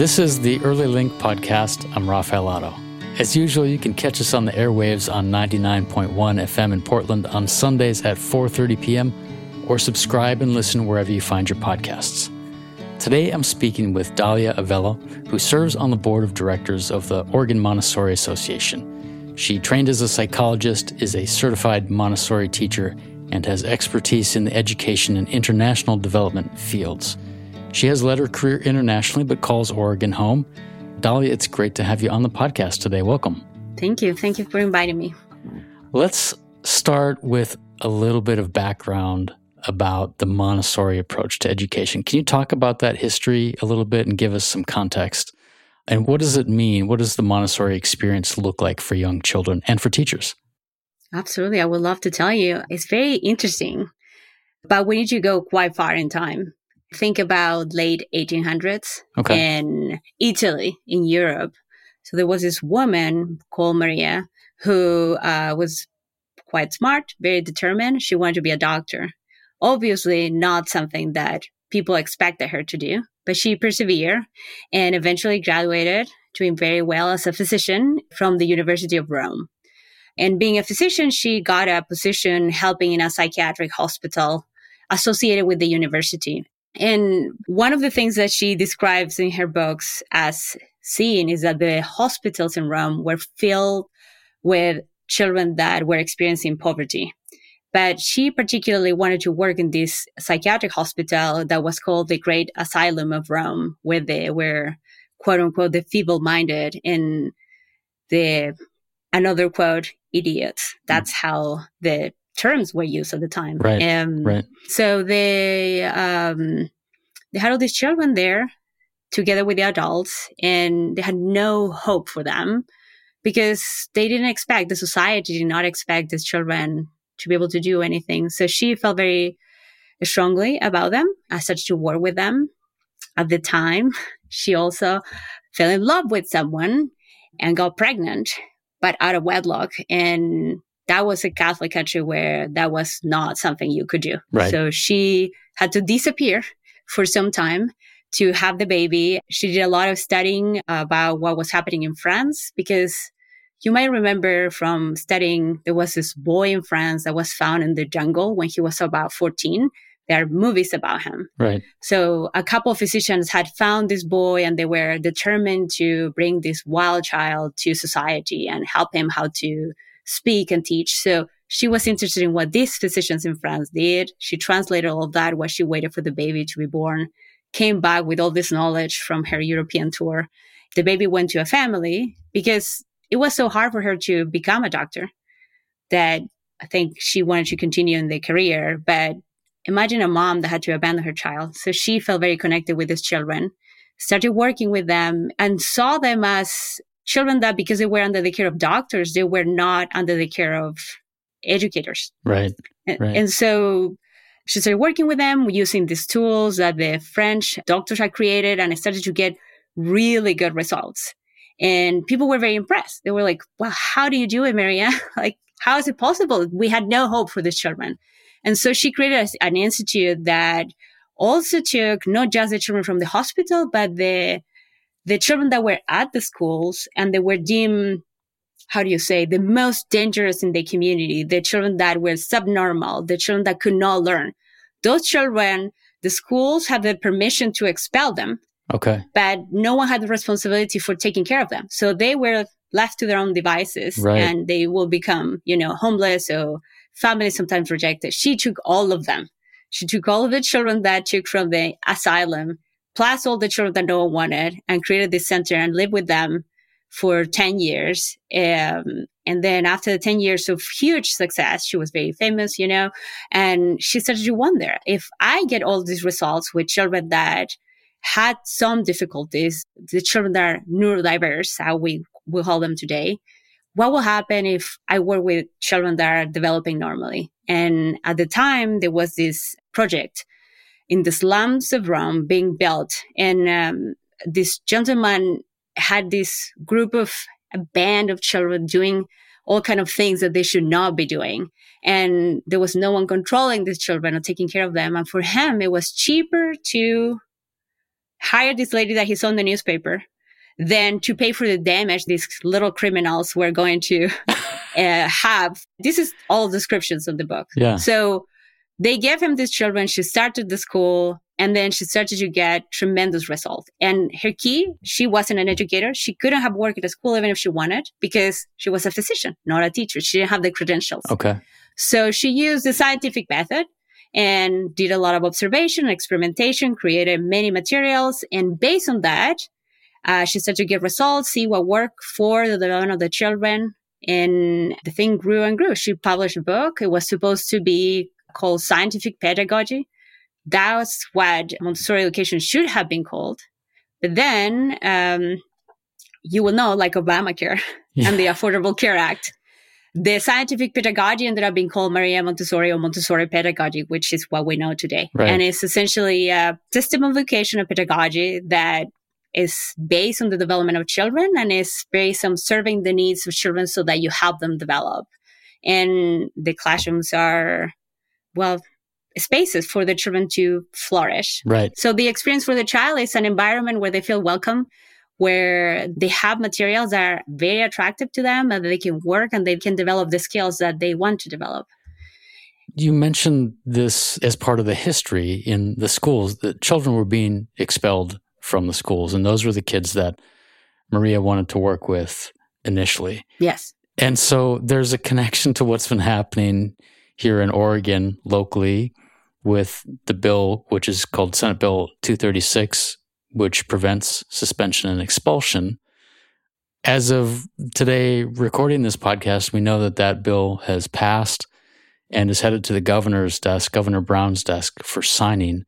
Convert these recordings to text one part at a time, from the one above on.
This is the Early Link podcast. I'm Rafael Otto. As usual, you can catch us on the airwaves on 99.1 FM in Portland on Sundays at 4:30 p.m. or subscribe and listen wherever you find your podcasts. Today I'm speaking with Dalia Avello, who serves on the board of directors of the Oregon Montessori Association. She trained as a psychologist, is a certified Montessori teacher, and has expertise in the education and international development fields. She has led her career internationally but calls Oregon home. Dalia, it's great to have you on the podcast today. Welcome. Thank you. Thank you for inviting me. Let's start with a little bit of background about the Montessori approach to education. Can you talk about that history a little bit and give us some context? And what does it mean? What does the Montessori experience look like for young children and for teachers? Absolutely. I would love to tell you. It's very interesting, but we need to go quite far in time think about late 1800s okay. in Italy, in Europe. So there was this woman called Maria who uh, was quite smart, very determined. She wanted to be a doctor. Obviously, not something that people expected her to do, but she persevered and eventually graduated, doing very well as a physician from the University of Rome. And being a physician, she got a position helping in a psychiatric hospital associated with the university. And one of the things that she describes in her books as seeing is that the hospitals in Rome were filled with children that were experiencing poverty. But she particularly wanted to work in this psychiatric hospital that was called the Great Asylum of Rome, where they were, quote unquote, the feeble minded and the, another quote, idiots. That's mm. how the terms were used at the time. Right. Um, right. So they um, they had all these children there together with the adults, and they had no hope for them because they didn't expect the society did not expect these children to be able to do anything. So she felt very strongly about them. I started to work with them. At the time, she also fell in love with someone and got pregnant, but out of wedlock. And that was a Catholic country where that was not something you could do. Right. So she had to disappear for some time to have the baby. She did a lot of studying about what was happening in France because you might remember from studying, there was this boy in France that was found in the jungle when he was about 14. There are movies about him. Right. So a couple of physicians had found this boy and they were determined to bring this wild child to society and help him how to speak and teach. So she was interested in what these physicians in France did. She translated all of that while she waited for the baby to be born, came back with all this knowledge from her European tour. The baby went to a family because it was so hard for her to become a doctor that I think she wanted to continue in the career. But imagine a mom that had to abandon her child. So she felt very connected with these children, started working with them and saw them as children that because they were under the care of doctors, they were not under the care of educators. Right. And, right. and so she started working with them using these tools that the French doctors had created and I started to get really good results. And people were very impressed. They were like, well, how do you do it, Maria? like, how is it possible? We had no hope for these children. And so she created an institute that also took not just the children from the hospital, but the the children that were at the schools and they were deemed how do you say the most dangerous in the community the children that were subnormal the children that could not learn. Those children the schools had the permission to expel them okay. but no one had the responsibility for taking care of them. So they were left to their own devices right. and they will become you know homeless or families sometimes rejected. She took all of them. She took all of the children that took from the asylum plus all the children that no one wanted and created this center and lived with them for 10 years. Um, and then after the 10 years of huge success, she was very famous, you know, and she started to wonder if I get all these results with children that had some difficulties, the children that are neurodiverse, how we will call them today, what will happen if I work with children that are developing normally? And at the time, there was this project in the slums of Rome being built. And um, this gentleman had this group of a band of children doing all kind of things that they should not be doing. And there was no one controlling these children or taking care of them. And for him, it was cheaper to hire this lady that he saw in the newspaper than to pay for the damage these little criminals were going to uh, have. This is all descriptions of the book. Yeah. So they gave him these children. She started the school and then she started to get tremendous results. And her key, she wasn't an educator. She couldn't have worked at a school even if she wanted because she was a physician, not a teacher. She didn't have the credentials. Okay. So she used the scientific method and did a lot of observation, experimentation, created many materials. And based on that, uh, she started to get results, see what worked for the development of the children. And the thing grew and grew. She published a book. It was supposed to be called Scientific Pedagogy. That's what Montessori education should have been called. But then, um, you will know, like Obamacare yeah. and the Affordable Care Act, the scientific pedagogy ended up being called Maria Montessori or Montessori pedagogy, which is what we know today. Right. And it's essentially a system of education pedagogy that is based on the development of children and is based on serving the needs of children so that you help them develop. And the classrooms are, well, spaces for the children to flourish. Right. So the experience for the child is an environment where they feel welcome, where they have materials that are very attractive to them and they can work and they can develop the skills that they want to develop. You mentioned this as part of the history in the schools that children were being expelled from the schools. And those were the kids that Maria wanted to work with initially. Yes. And so there's a connection to what's been happening here in Oregon locally with the bill, which is called Senate Bill 236, which prevents suspension and expulsion. As of today, recording this podcast, we know that that bill has passed and is headed to the governor's desk, Governor Brown's desk, for signing.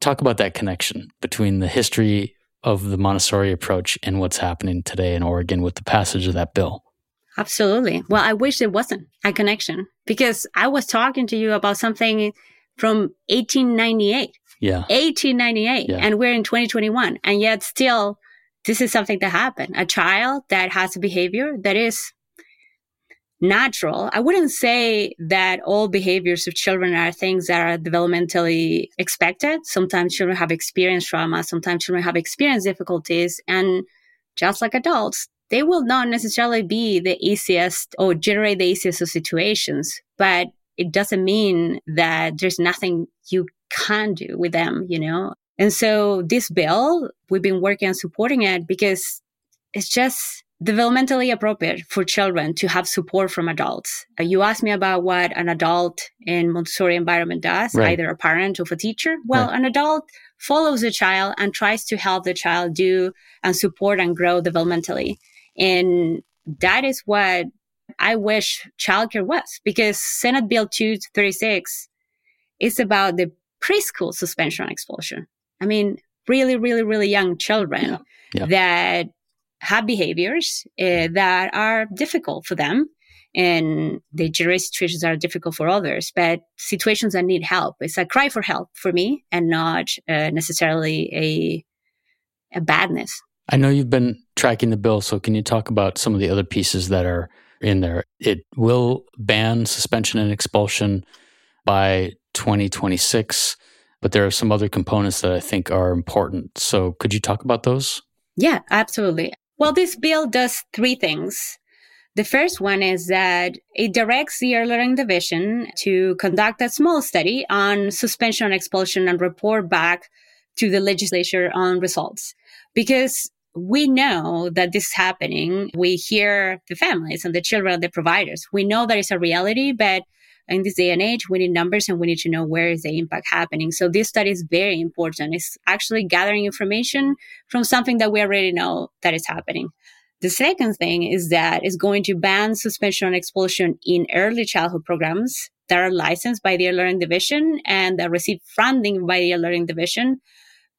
Talk about that connection between the history of the Montessori approach and what's happening today in Oregon with the passage of that bill. Absolutely. Well, I wish there wasn't a connection because I was talking to you about something from 1898. Yeah. 1898. Yeah. And we're in 2021. And yet still, this is something that happened. A child that has a behavior that is natural. I wouldn't say that all behaviors of children are things that are developmentally expected. Sometimes children have experienced trauma. Sometimes children have experienced difficulties. And just like adults, they will not necessarily be the easiest or generate the easiest of situations, but it doesn't mean that there's nothing you can do with them, you know? And so this bill, we've been working on supporting it because it's just developmentally appropriate for children to have support from adults. Uh, you asked me about what an adult in Montessori environment does, right. either a parent or a teacher. Well, right. an adult follows the child and tries to help the child do and support and grow developmentally. And that is what I wish childcare was because Senate Bill 236 is about the preschool suspension and expulsion. I mean, really, really, really young children yeah. Yeah. that have behaviors uh, that are difficult for them and the generate situations are difficult for others, but situations that need help. It's a cry for help for me and not uh, necessarily a, a badness. I know you've been tracking the bill, so can you talk about some of the other pieces that are in there? It will ban suspension and expulsion by 2026, but there are some other components that I think are important. So could you talk about those? Yeah, absolutely. Well, this bill does three things. The first one is that it directs the Early Learning Division to conduct a small study on suspension and expulsion and report back to the legislature on results. Because we know that this is happening. We hear the families and the children and the providers. We know that it's a reality, but in this day and age, we need numbers and we need to know where is the impact happening. So this study is very important. It's actually gathering information from something that we already know that is happening. The second thing is that it's going to ban suspension and expulsion in early childhood programs that are licensed by the Learning Division and that receive funding by the Learning Division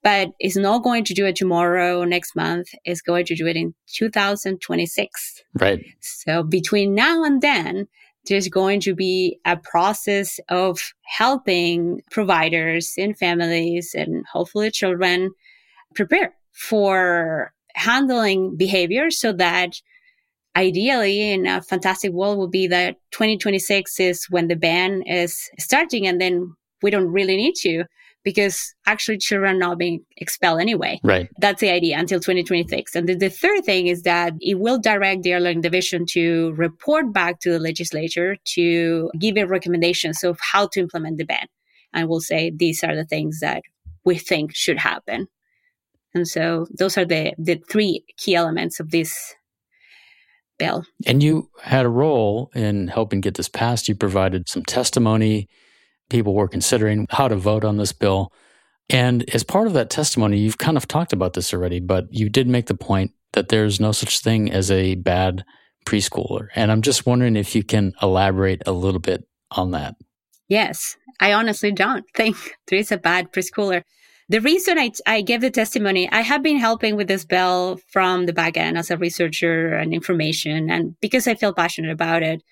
but it's not going to do it tomorrow or next month. It's going to do it in 2026. Right. So between now and then, there's going to be a process of helping providers and families and hopefully children prepare for handling behavior so that ideally in a fantastic world would be that 2026 is when the ban is starting and then we don't really need to because actually children are not being expelled anyway. Right. That's the idea until 2026. And the, the third thing is that it will direct the learning division to report back to the legislature to give a recommendations of how to implement the ban. And we'll say these are the things that we think should happen. And so those are the, the three key elements of this bill. And you had a role in helping get this passed. You provided some testimony. People were considering how to vote on this bill. And as part of that testimony, you've kind of talked about this already, but you did make the point that there's no such thing as a bad preschooler. And I'm just wondering if you can elaborate a little bit on that. Yes, I honestly don't think there is a bad preschooler. The reason I, I gave the testimony, I have been helping with this bill from the back end as a researcher and information. And because I feel passionate about it,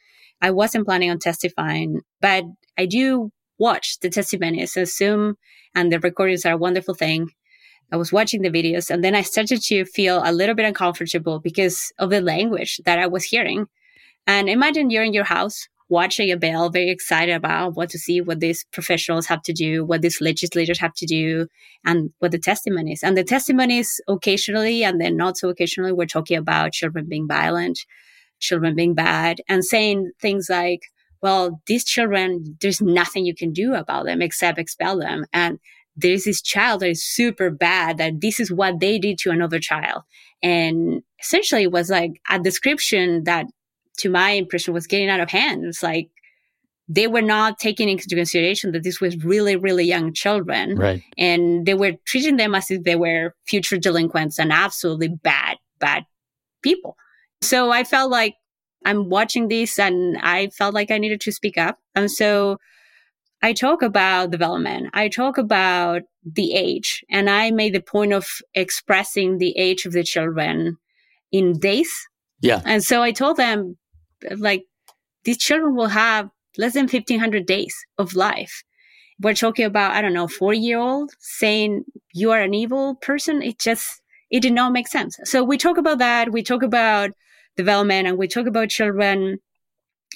I wasn't planning on testifying, but I do watch the testimonies. So Zoom and the recordings are a wonderful thing. I was watching the videos and then I started to feel a little bit uncomfortable because of the language that I was hearing. And imagine you're in your house watching a bill, very excited about what to see, what these professionals have to do, what these legislators have to do, and what the testimonies. And the testimonies occasionally, and then not so occasionally, we're talking about children being violent, children being bad, and saying things like, well, these children, there's nothing you can do about them except expel them. And there's this child that is super bad that this is what they did to another child. And essentially it was like a description that to my impression was getting out of hand. It's like they were not taking into consideration that this was really, really young children. Right. And they were treating them as if they were future delinquents and absolutely bad, bad people. So I felt like I'm watching this and I felt like I needed to speak up. And so I talk about development. I talk about the age and I made the point of expressing the age of the children in days. Yeah. And so I told them like these children will have less than 1500 days of life. We're talking about, I don't know, four year old saying you are an evil person. It just, it did not make sense. So we talk about that. We talk about development and we talk about children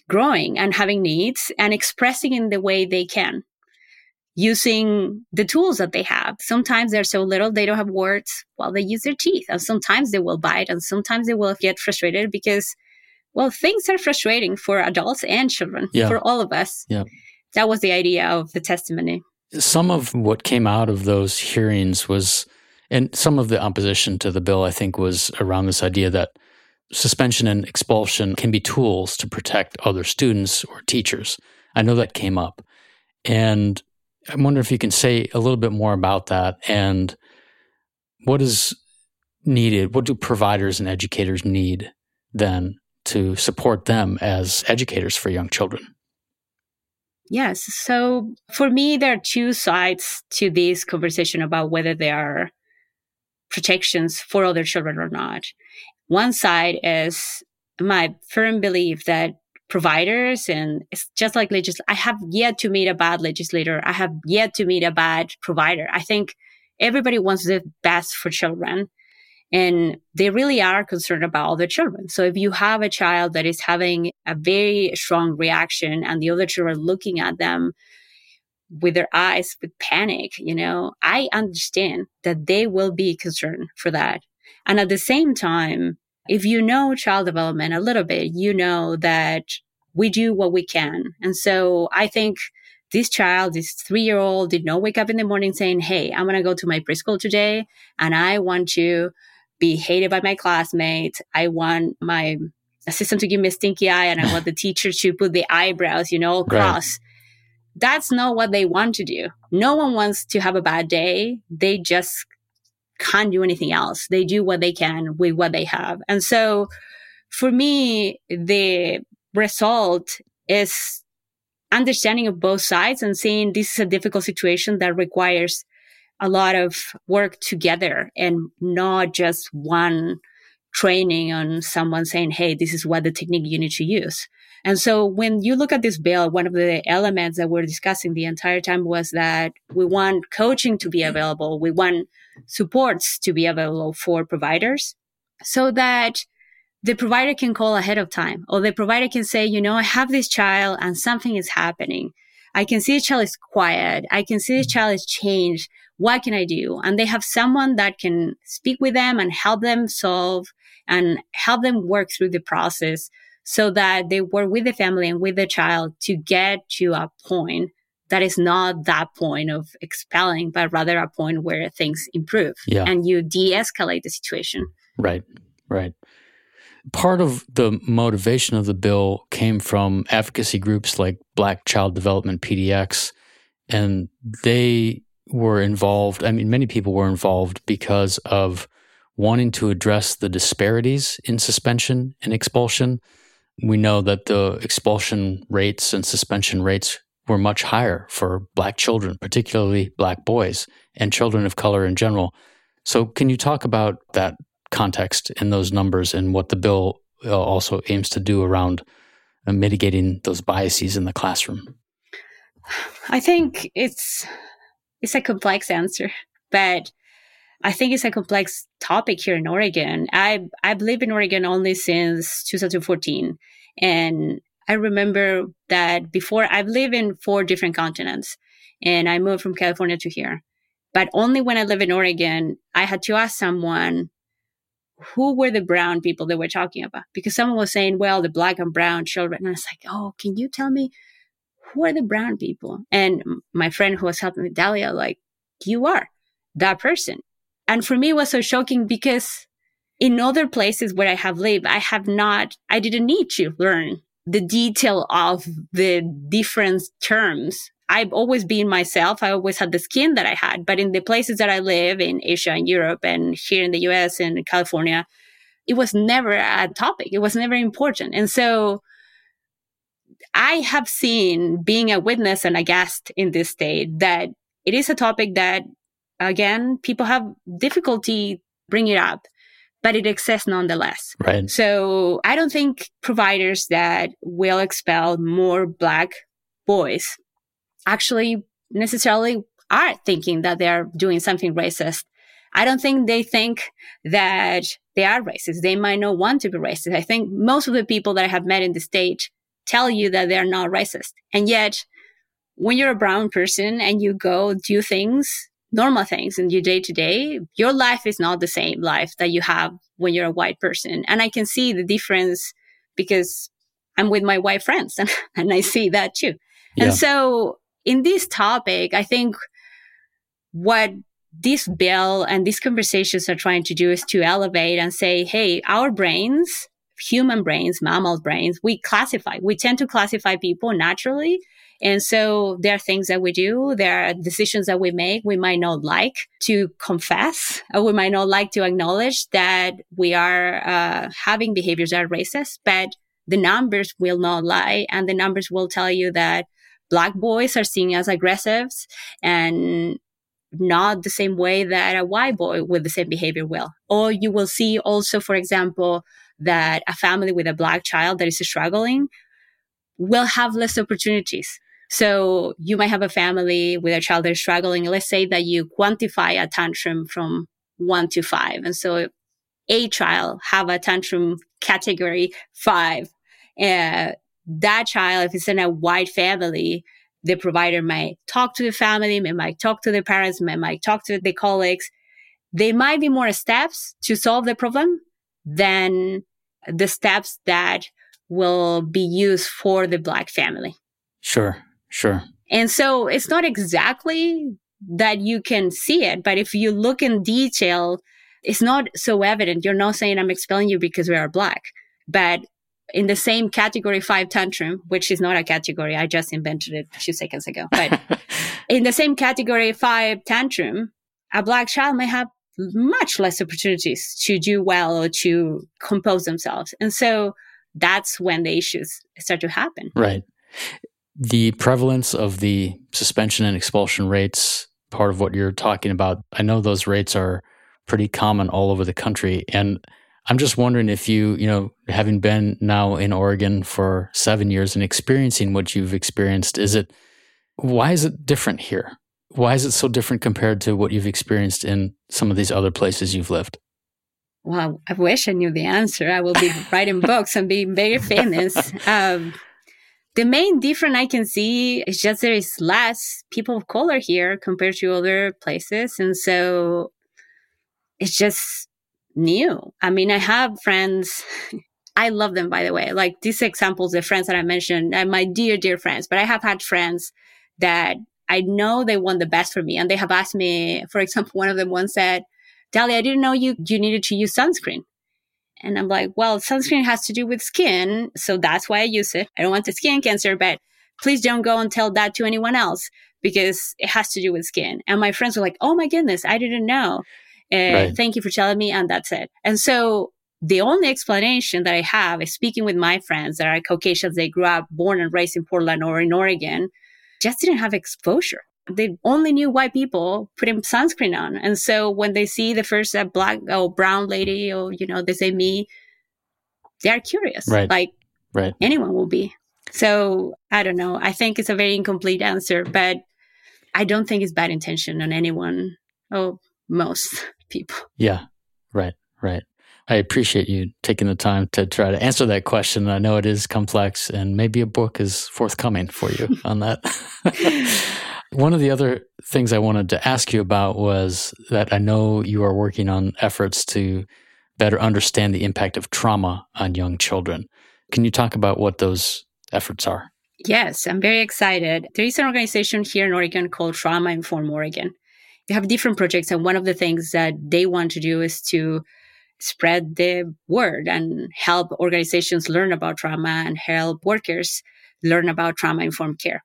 growing and having needs and expressing in the way they can using the tools that they have. Sometimes they're so little, they don't have words. Well, they use their teeth and sometimes they will bite and sometimes they will get frustrated because well, things are frustrating for adults and children, yeah. for all of us. Yeah. That was the idea of the testimony. Some of what came out of those hearings was, and some of the opposition to the bill, I think, was around this idea that suspension and expulsion can be tools to protect other students or teachers. I know that came up. And I wonder if you can say a little bit more about that and what is needed? What do providers and educators need then to support them as educators for young children? Yes. So for me, there are two sides to this conversation about whether there are protections for other children or not. One side is my firm belief that providers and it's just like legis I have yet to meet a bad legislator. I have yet to meet a bad provider. I think everybody wants the best for children. And they really are concerned about all children. So if you have a child that is having a very strong reaction and the other children looking at them with their eyes with panic, you know, I understand that they will be concerned for that. And at the same time, if you know child development a little bit, you know that we do what we can. And so I think this child, this three year old did not wake up in the morning saying, Hey, I'm going to go to my preschool today and I want to be hated by my classmates. I want my assistant to give me a stinky eye and I want the teacher to put the eyebrows, you know, across. Right. That's not what they want to do. No one wants to have a bad day. They just can't do anything else. They do what they can with what they have. And so for me, the result is understanding of both sides and saying this is a difficult situation that requires a lot of work together and not just one training on someone saying, Hey, this is what the technique you need to use. And so when you look at this bill, one of the elements that we're discussing the entire time was that we want coaching to be mm-hmm. available. We want supports to be available for providers so that the provider can call ahead of time or the provider can say, you know, I have this child and something is happening. I can see the child is quiet. I can see the mm-hmm. child is changed. What can I do? And they have someone that can speak with them and help them solve and help them work through the process so that they work with the family and with the child to get to a point that is not that point of expelling, but rather a point where things improve yeah. and you de escalate the situation. Right, right. Part of the motivation of the bill came from advocacy groups like Black Child Development PDX, and they were involved. I mean, many people were involved because of wanting to address the disparities in suspension and expulsion. We know that the expulsion rates and suspension rates were much higher for Black children, particularly Black boys and children of color in general. So, can you talk about that context in those numbers and what the bill uh, also aims to do around uh, mitigating those biases in the classroom? I think it's it's a complex answer, but I think it's a complex topic here in Oregon. I I've lived in Oregon only since 2014, and I remember that before I've lived in four different continents, and I moved from California to here. But only when I live in Oregon, I had to ask someone who were the brown people that we're talking about? Because someone was saying, well, the black and brown children. And I was like, oh, can you tell me who are the brown people? And my friend who was helping me, Dalia, like, you are that person. And for me, it was so shocking because in other places where I have lived, I have not, I didn't need to learn the detail of the different terms I've always been myself. I always had the skin that I had. But in the places that I live in Asia and Europe and here in the US and California, it was never a topic. It was never important. And so I have seen being a witness and a guest in this state that it is a topic that, again, people have difficulty bringing it up, but it exists nonetheless. Right. So I don't think providers that will expel more Black boys actually necessarily are thinking that they are doing something racist. I don't think they think that they are racist. They might not want to be racist. I think most of the people that I have met in the stage tell you that they're not racist. And yet, when you're a brown person and you go do things, normal things in your day to day, your life is not the same life that you have when you're a white person. And I can see the difference because I'm with my white friends and, and I see that too. Yeah. And so in this topic, I think what this bill and these conversations are trying to do is to elevate and say, hey, our brains, human brains, mammal brains, we classify. We tend to classify people naturally. And so there are things that we do. There are decisions that we make. We might not like to confess or we might not like to acknowledge that we are uh, having behaviors that are racist, but the numbers will not lie and the numbers will tell you that black boys are seen as aggressives and not the same way that a white boy with the same behavior will. Or you will see also, for example, that a family with a black child that is struggling will have less opportunities. So you might have a family with a child that is struggling. Let's say that you quantify a tantrum from one to five. And so a child have a tantrum category five. Uh, that child, if it's in a white family, the provider might talk to the family, they might talk to the parents, they might talk to the colleagues. There might be more steps to solve the problem than the steps that will be used for the black family. Sure, sure. And so it's not exactly that you can see it, but if you look in detail, it's not so evident. You're not saying I'm expelling you because we are black, but in the same category five tantrum, which is not a category. I just invented it a few seconds ago. But in the same category five tantrum, a black child may have much less opportunities to do well or to compose themselves. And so that's when the issues start to happen. Right. The prevalence of the suspension and expulsion rates, part of what you're talking about, I know those rates are pretty common all over the country. And I'm just wondering if you, you know, having been now in Oregon for seven years and experiencing what you've experienced, is it, why is it different here? Why is it so different compared to what you've experienced in some of these other places you've lived? Well, I wish I knew the answer. I will be writing books and being very famous. Um, The main difference I can see is just there is less people of color here compared to other places. And so it's just new. I mean, I have friends. I love them, by the way. Like these examples, the friends that I mentioned, and my dear, dear friends, but I have had friends that I know they want the best for me. And they have asked me, for example, one of them once said, Dali, I didn't know you, you needed to use sunscreen. And I'm like, well, sunscreen has to do with skin. So that's why I use it. I don't want the skin cancer, but please don't go and tell that to anyone else because it has to do with skin. And my friends were like, oh my goodness, I didn't know. Uh, right. Thank you for telling me. And that's it. And so the only explanation that I have is speaking with my friends that are Caucasians. They grew up, born and raised in Portland or in Oregon, just didn't have exposure they only knew white people putting sunscreen on. And so when they see the first uh, black or brown lady or, you know, they say me, they're curious. Right. Like right. anyone will be. So I don't know. I think it's a very incomplete answer, but I don't think it's bad intention on anyone or most people. Yeah. Right. Right. I appreciate you taking the time to try to answer that question. I know it is complex and maybe a book is forthcoming for you on that. One of the other things I wanted to ask you about was that I know you are working on efforts to better understand the impact of trauma on young children. Can you talk about what those efforts are? Yes, I'm very excited. There is an organization here in Oregon called Trauma Inform Oregon. They have different projects, and one of the things that they want to do is to spread the word and help organizations learn about trauma and help workers learn about trauma informed care.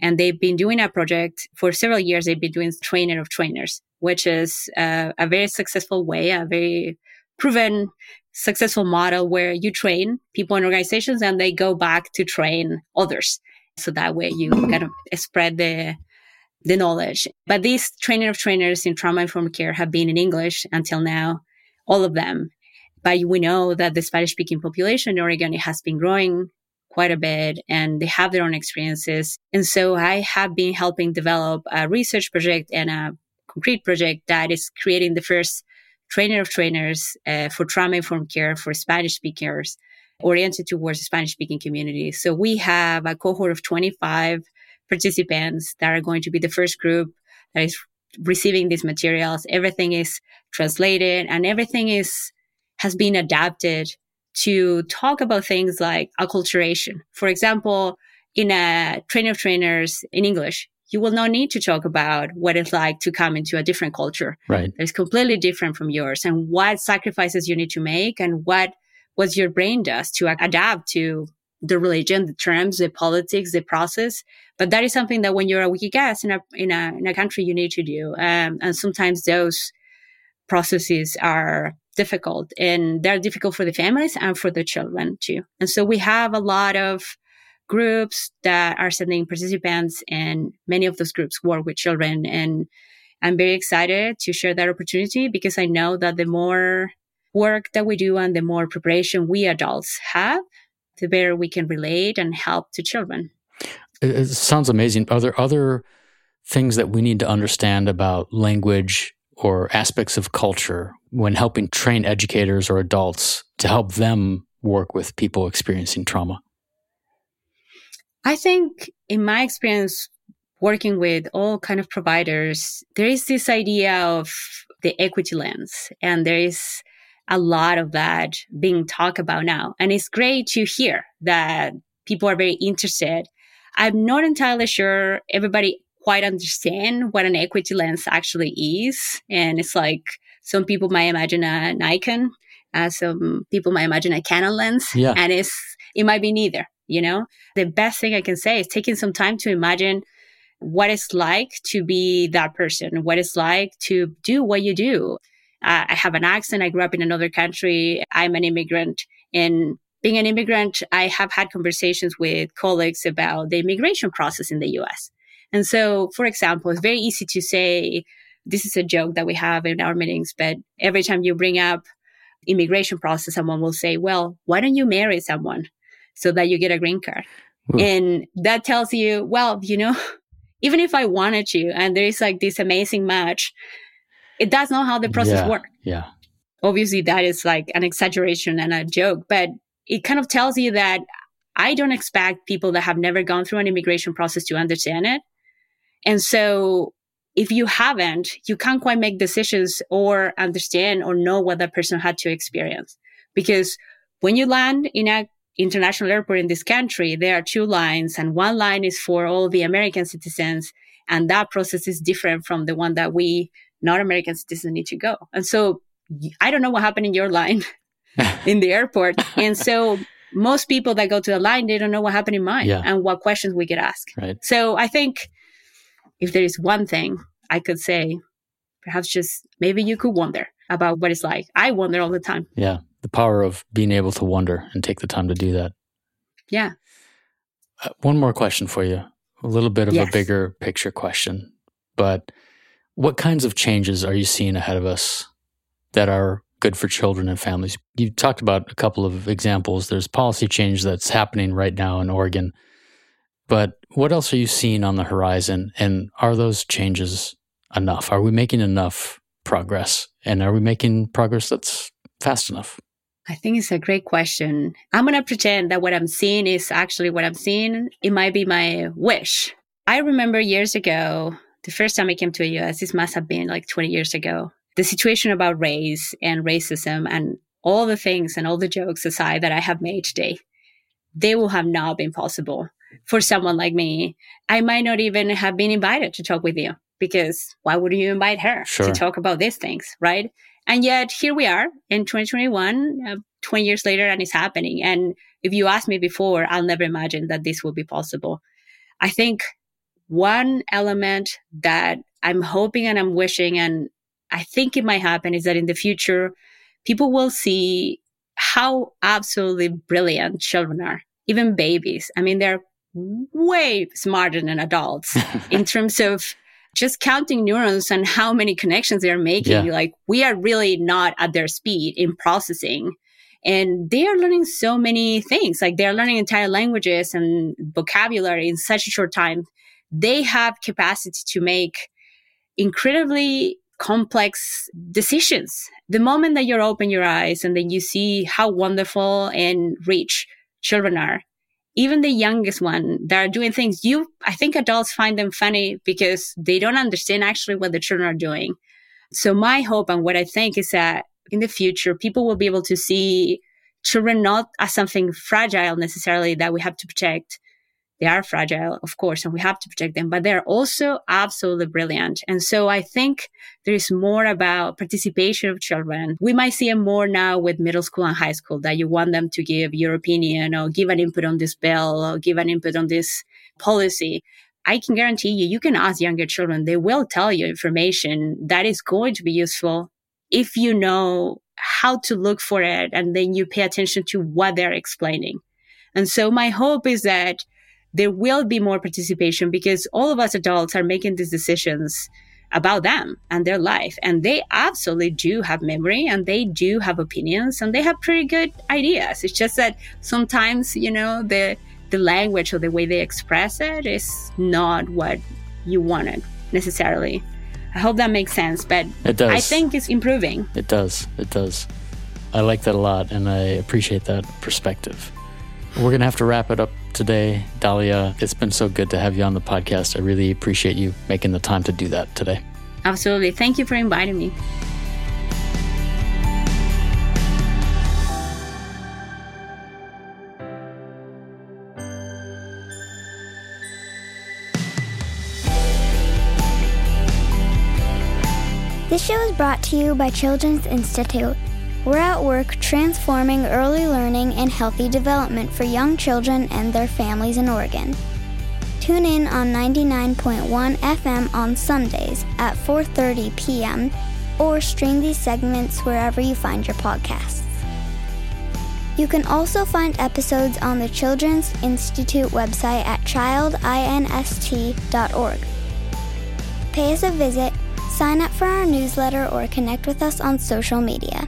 And they've been doing a project for several years. They've been doing trainer of trainers, which is uh, a very successful way, a very proven successful model where you train people in organizations and they go back to train others. So that way you kind of spread the the knowledge. But these training of trainers in trauma informed care have been in English until now, all of them. But we know that the Spanish speaking population in Oregon has been growing quite a bit and they have their own experiences. And so I have been helping develop a research project and a concrete project that is creating the first trainer of trainers uh, for trauma informed care for Spanish speakers oriented towards the Spanish speaking community. So we have a cohort of 25 participants that are going to be the first group that is receiving these materials. Everything is translated and everything is has been adapted to talk about things like acculturation. For example, in a trainer of trainers in English, you will not need to talk about what it's like to come into a different culture. Right. It's completely different from yours and what sacrifices you need to make and what what your brain does to adapt to the religion, the terms, the politics, the process. But that is something that when you're a wiki guest in a in a in a country, you need to do. Um, and sometimes those processes are difficult and they're difficult for the families and for the children too. And so we have a lot of groups that are sending participants and many of those groups work with children and I'm very excited to share that opportunity because I know that the more work that we do and the more preparation we adults have, the better we can relate and help to children. It, sounds amazing. Are there other things that we need to understand about language or aspects of culture when helping train educators or adults to help them work with people experiencing trauma? I think in my experience working with all kind of providers, there is this idea of the equity lens and there is a lot of that being talked about now. And it's great to hear that people are very interested. I'm not entirely sure everybody quite understand what an equity lens actually is. And it's like some people might imagine a Nikon, uh, some people might imagine a Canon lens, yeah. and it's it might be neither. You know, the best thing I can say is taking some time to imagine what it's like to be that person, what it's like to do what you do. Uh, I have an accent. I grew up in another country. I'm an immigrant. And being an immigrant, I have had conversations with colleagues about the immigration process in the US. And so, for example, it's very easy to say, this is a joke that we have in our meetings, but every time you bring up immigration process, someone will say, well, why don't you marry someone so that you get a green card? Ooh. And that tells you, well, you know, even if I wanted to, and there is like this amazing match, it does not how the process yeah, works. Yeah. Obviously, that is like an exaggeration and a joke, but it kind of tells you that I don't expect people that have never gone through an immigration process to understand it. And so if you haven't, you can't quite make decisions or understand or know what that person had to experience. Because when you land in an international airport in this country, there are two lines and one line is for all the American citizens. And that process is different from the one that we not American citizens need to go. And so I don't know what happened in your line in the airport. And so most people that go to the line, they don't know what happened in mine yeah. and what questions we get asked. Right. So I think if there is one thing I could say, perhaps just maybe you could wonder about what it's like. I wonder all the time. Yeah. The power of being able to wonder and take the time to do that. Yeah. Uh, one more question for you. A little bit of yes. a bigger picture question. But what kinds of changes are you seeing ahead of us that are good for children and families? You talked about a couple of examples. There's policy change that's happening right now in Oregon. But what else are you seeing on the horizon? And are those changes enough? Are we making enough progress? And are we making progress that's fast enough? I think it's a great question. I'm going to pretend that what I'm seeing is actually what I'm seeing. It might be my wish. I remember years ago, the first time I came to the US, this must have been like 20 years ago, the situation about race and racism and all the things and all the jokes aside that I have made today, they will have not been possible for someone like me. I might not even have been invited to talk with you because why would you invite her sure. to talk about these things, right? And yet here we are in 2021, uh, 20 years later, and it's happening. And if you asked me before, I'll never imagine that this would be possible. I think one element that I'm hoping and I'm wishing, and I think it might happen, is that in the future, people will see how absolutely brilliant children are, even babies. I mean, they're way smarter than adults in terms of just counting neurons and how many connections they're making. Yeah. Like, we are really not at their speed in processing. And they are learning so many things. Like, they're learning entire languages and vocabulary in such a short time they have capacity to make incredibly complex decisions. The moment that you open your eyes and then you see how wonderful and rich children are, even the youngest one that are doing things you, I think adults find them funny because they don't understand actually what the children are doing. So my hope and what I think is that in the future, people will be able to see children not as something fragile necessarily that we have to protect, they are fragile, of course, and we have to protect them, but they're also absolutely brilliant. And so I think there is more about participation of children. We might see it more now with middle school and high school that you want them to give your opinion or give an input on this bill or give an input on this policy. I can guarantee you, you can ask younger children. They will tell you information that is going to be useful if you know how to look for it and then you pay attention to what they're explaining. And so my hope is that there will be more participation because all of us adults are making these decisions about them and their life. And they absolutely do have memory and they do have opinions and they have pretty good ideas. It's just that sometimes, you know, the the language or the way they express it is not what you wanted necessarily. I hope that makes sense, but it does. I think it's improving. It does. It does. I like that a lot and I appreciate that perspective. We're going to have to wrap it up today. Dalia, it's been so good to have you on the podcast. I really appreciate you making the time to do that today. Absolutely. Thank you for inviting me. This show is brought to you by Children's Institute. We're at work transforming early learning and healthy development for young children and their families in Oregon. Tune in on 99.1 FM on Sundays at 4:30 p.m. or stream these segments wherever you find your podcasts. You can also find episodes on the Children's Institute website at childinst.org. Pay us a visit, sign up for our newsletter, or connect with us on social media.